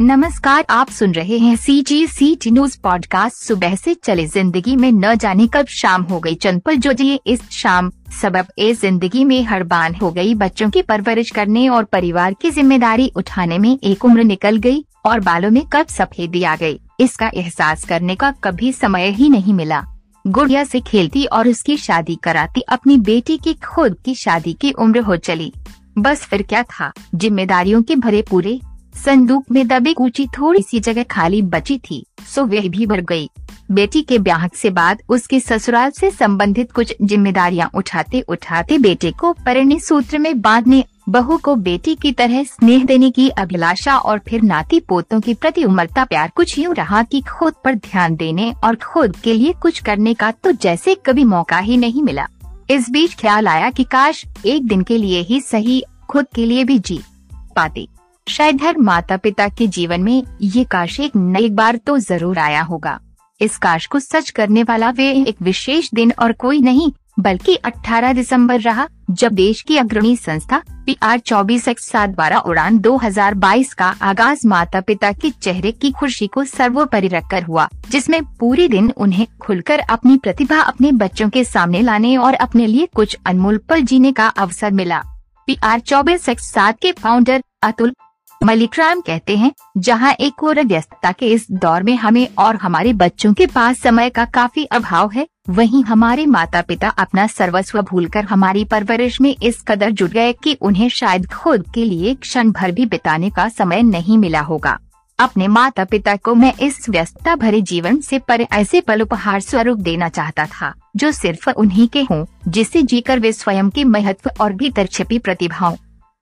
नमस्कार, आप सुन रहे हैं C G C T news podcast सुबह से चले ज़िंदगी में न जाने कब शाम हो गई। चंपल जो दिए इस शाम सबब ए ज़िंदगी में हड़बान हो गई। बच्चों की परवरिश करने और परिवार की ज़िम्मेदारी उठाने में एक उम्र निकल गई और बालों में कब सफेदी आ गई। इसका एहसास करने का कभी समय ही नहीं मिला। गुड़िया से खेलती और उसकी शादी कराती अपनी बेटी की खुद की शादी की उम्र हो चली। बस फिर क्या था? जिम्मेदारियों के भरे पूरे संदूक में दबी ऊँची थोड़ी सी जगह खाली बची थी, सो वह भी भर गई। बेटी के ब्याह से बाद उसके ससुराल से संबंधित कुछ जिम्मेदारियाँ उठाते उठाते बेटे को परिणय सूत्र में बांधने, बहू को बेटी की तरह स्नेह देने की अभिलाषा और फिर नाती पोतों के प्रति उमरता प्यार कुछ यूँ रहा कि खुद पर ध्यान देने और खुद के लिए कुछ करने का तो जैसे कभी मौका ही नहीं मिला। इस बीच ख्याल आया कि काश एक दिन के लिए ही सही, खुद के लिए भी जी पाते। शायद हर माता पिता के जीवन में ये काश एक नई बार तो ज़रूर आया होगा। इस काश को सच करने वाला वे एक विशेष दिन और कोई नहीं, बल्कि 18 दिसंबर रहा, जब देश की अग्रणी संस्था पी आर चौबीस एक्स सात द्वारा उड़ान 2022 का आगाज़ माता पिता के चेहरे की खुशी को सर्वोपरि रखकर हुआ, जिसमें पूरे दिन उन्हें खुलकर अपनी प्रतिभा अपने बच्चों के सामने लाने और अपने लिए कुछ अनमोल पल जीने का अवसर मिला। पी आर चौबीस एक्स सात के फाउंडर अतुल मलिक्राम कहते हैं, जहाँ एक और व्यस्तता के इस दौर में हमें और हमारे बच्चों के पास समय का काफ़ी अभाव है, वहीं हमारे माता पिता अपना सर्वस्व भूलकर हमारी परवरिश में इस कदर जुट गए कि उन्हें शायद खुद के लिए क्षण भर भी बिताने का समय नहीं मिला होगा। अपने माता पिता को मैं इस व्यस्तता भरे जीवन से पर ऐसे पल उपहार स्वरूप देना चाहता था, जो सिर्फ़ उन्हीं के हों, जिसे जीकर वे स्वयं के महत्व और भीतर छिपी प्रतिभाओं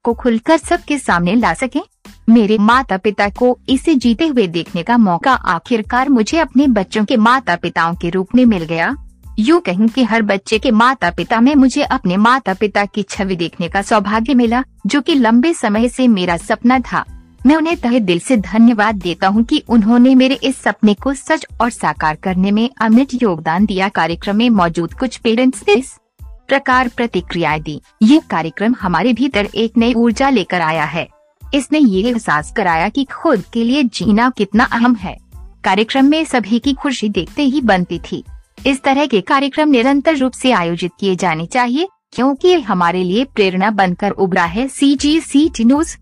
को खुलकर सबके सामने ला सकें। मेरे माता पिता को इसे जीते हुए देखने का मौका आखिरकार मुझे अपने बच्चों के माता पिताओं के रूप में मिल गया। यूँ कहूँ कि हर बच्चे के माता पिता में मुझे अपने माता पिता की छवि देखने का सौभाग्य मिला, जो कि लंबे समय से मेरा सपना था। मैं उन्हें तहे दिल से धन्यवाद देता हूँ कि उन्होंने मेरे इस सपने को सच और साकार करने में अमिट योगदान दिया। कार्यक्रम में मौजूद कुछ पेरेंट्स ने इस प्रकार प्रतिक्रियाएँ दी। ये कार्यक्रम हमारे भीतर एक नई ऊर्जा लेकर आया है। इसने ये एहसास कराया कि खुद के लिए जीना कितना अहम है। कार्यक्रम में सभी की खुशी देखते ही बनती थी। इस तरह के कार्यक्रम निरंतर रूप से आयोजित किए जाने चाहिए, क्योंकि हमारे लिए प्रेरणा बनकर उभरा है। सी जी सी टी न्यूज़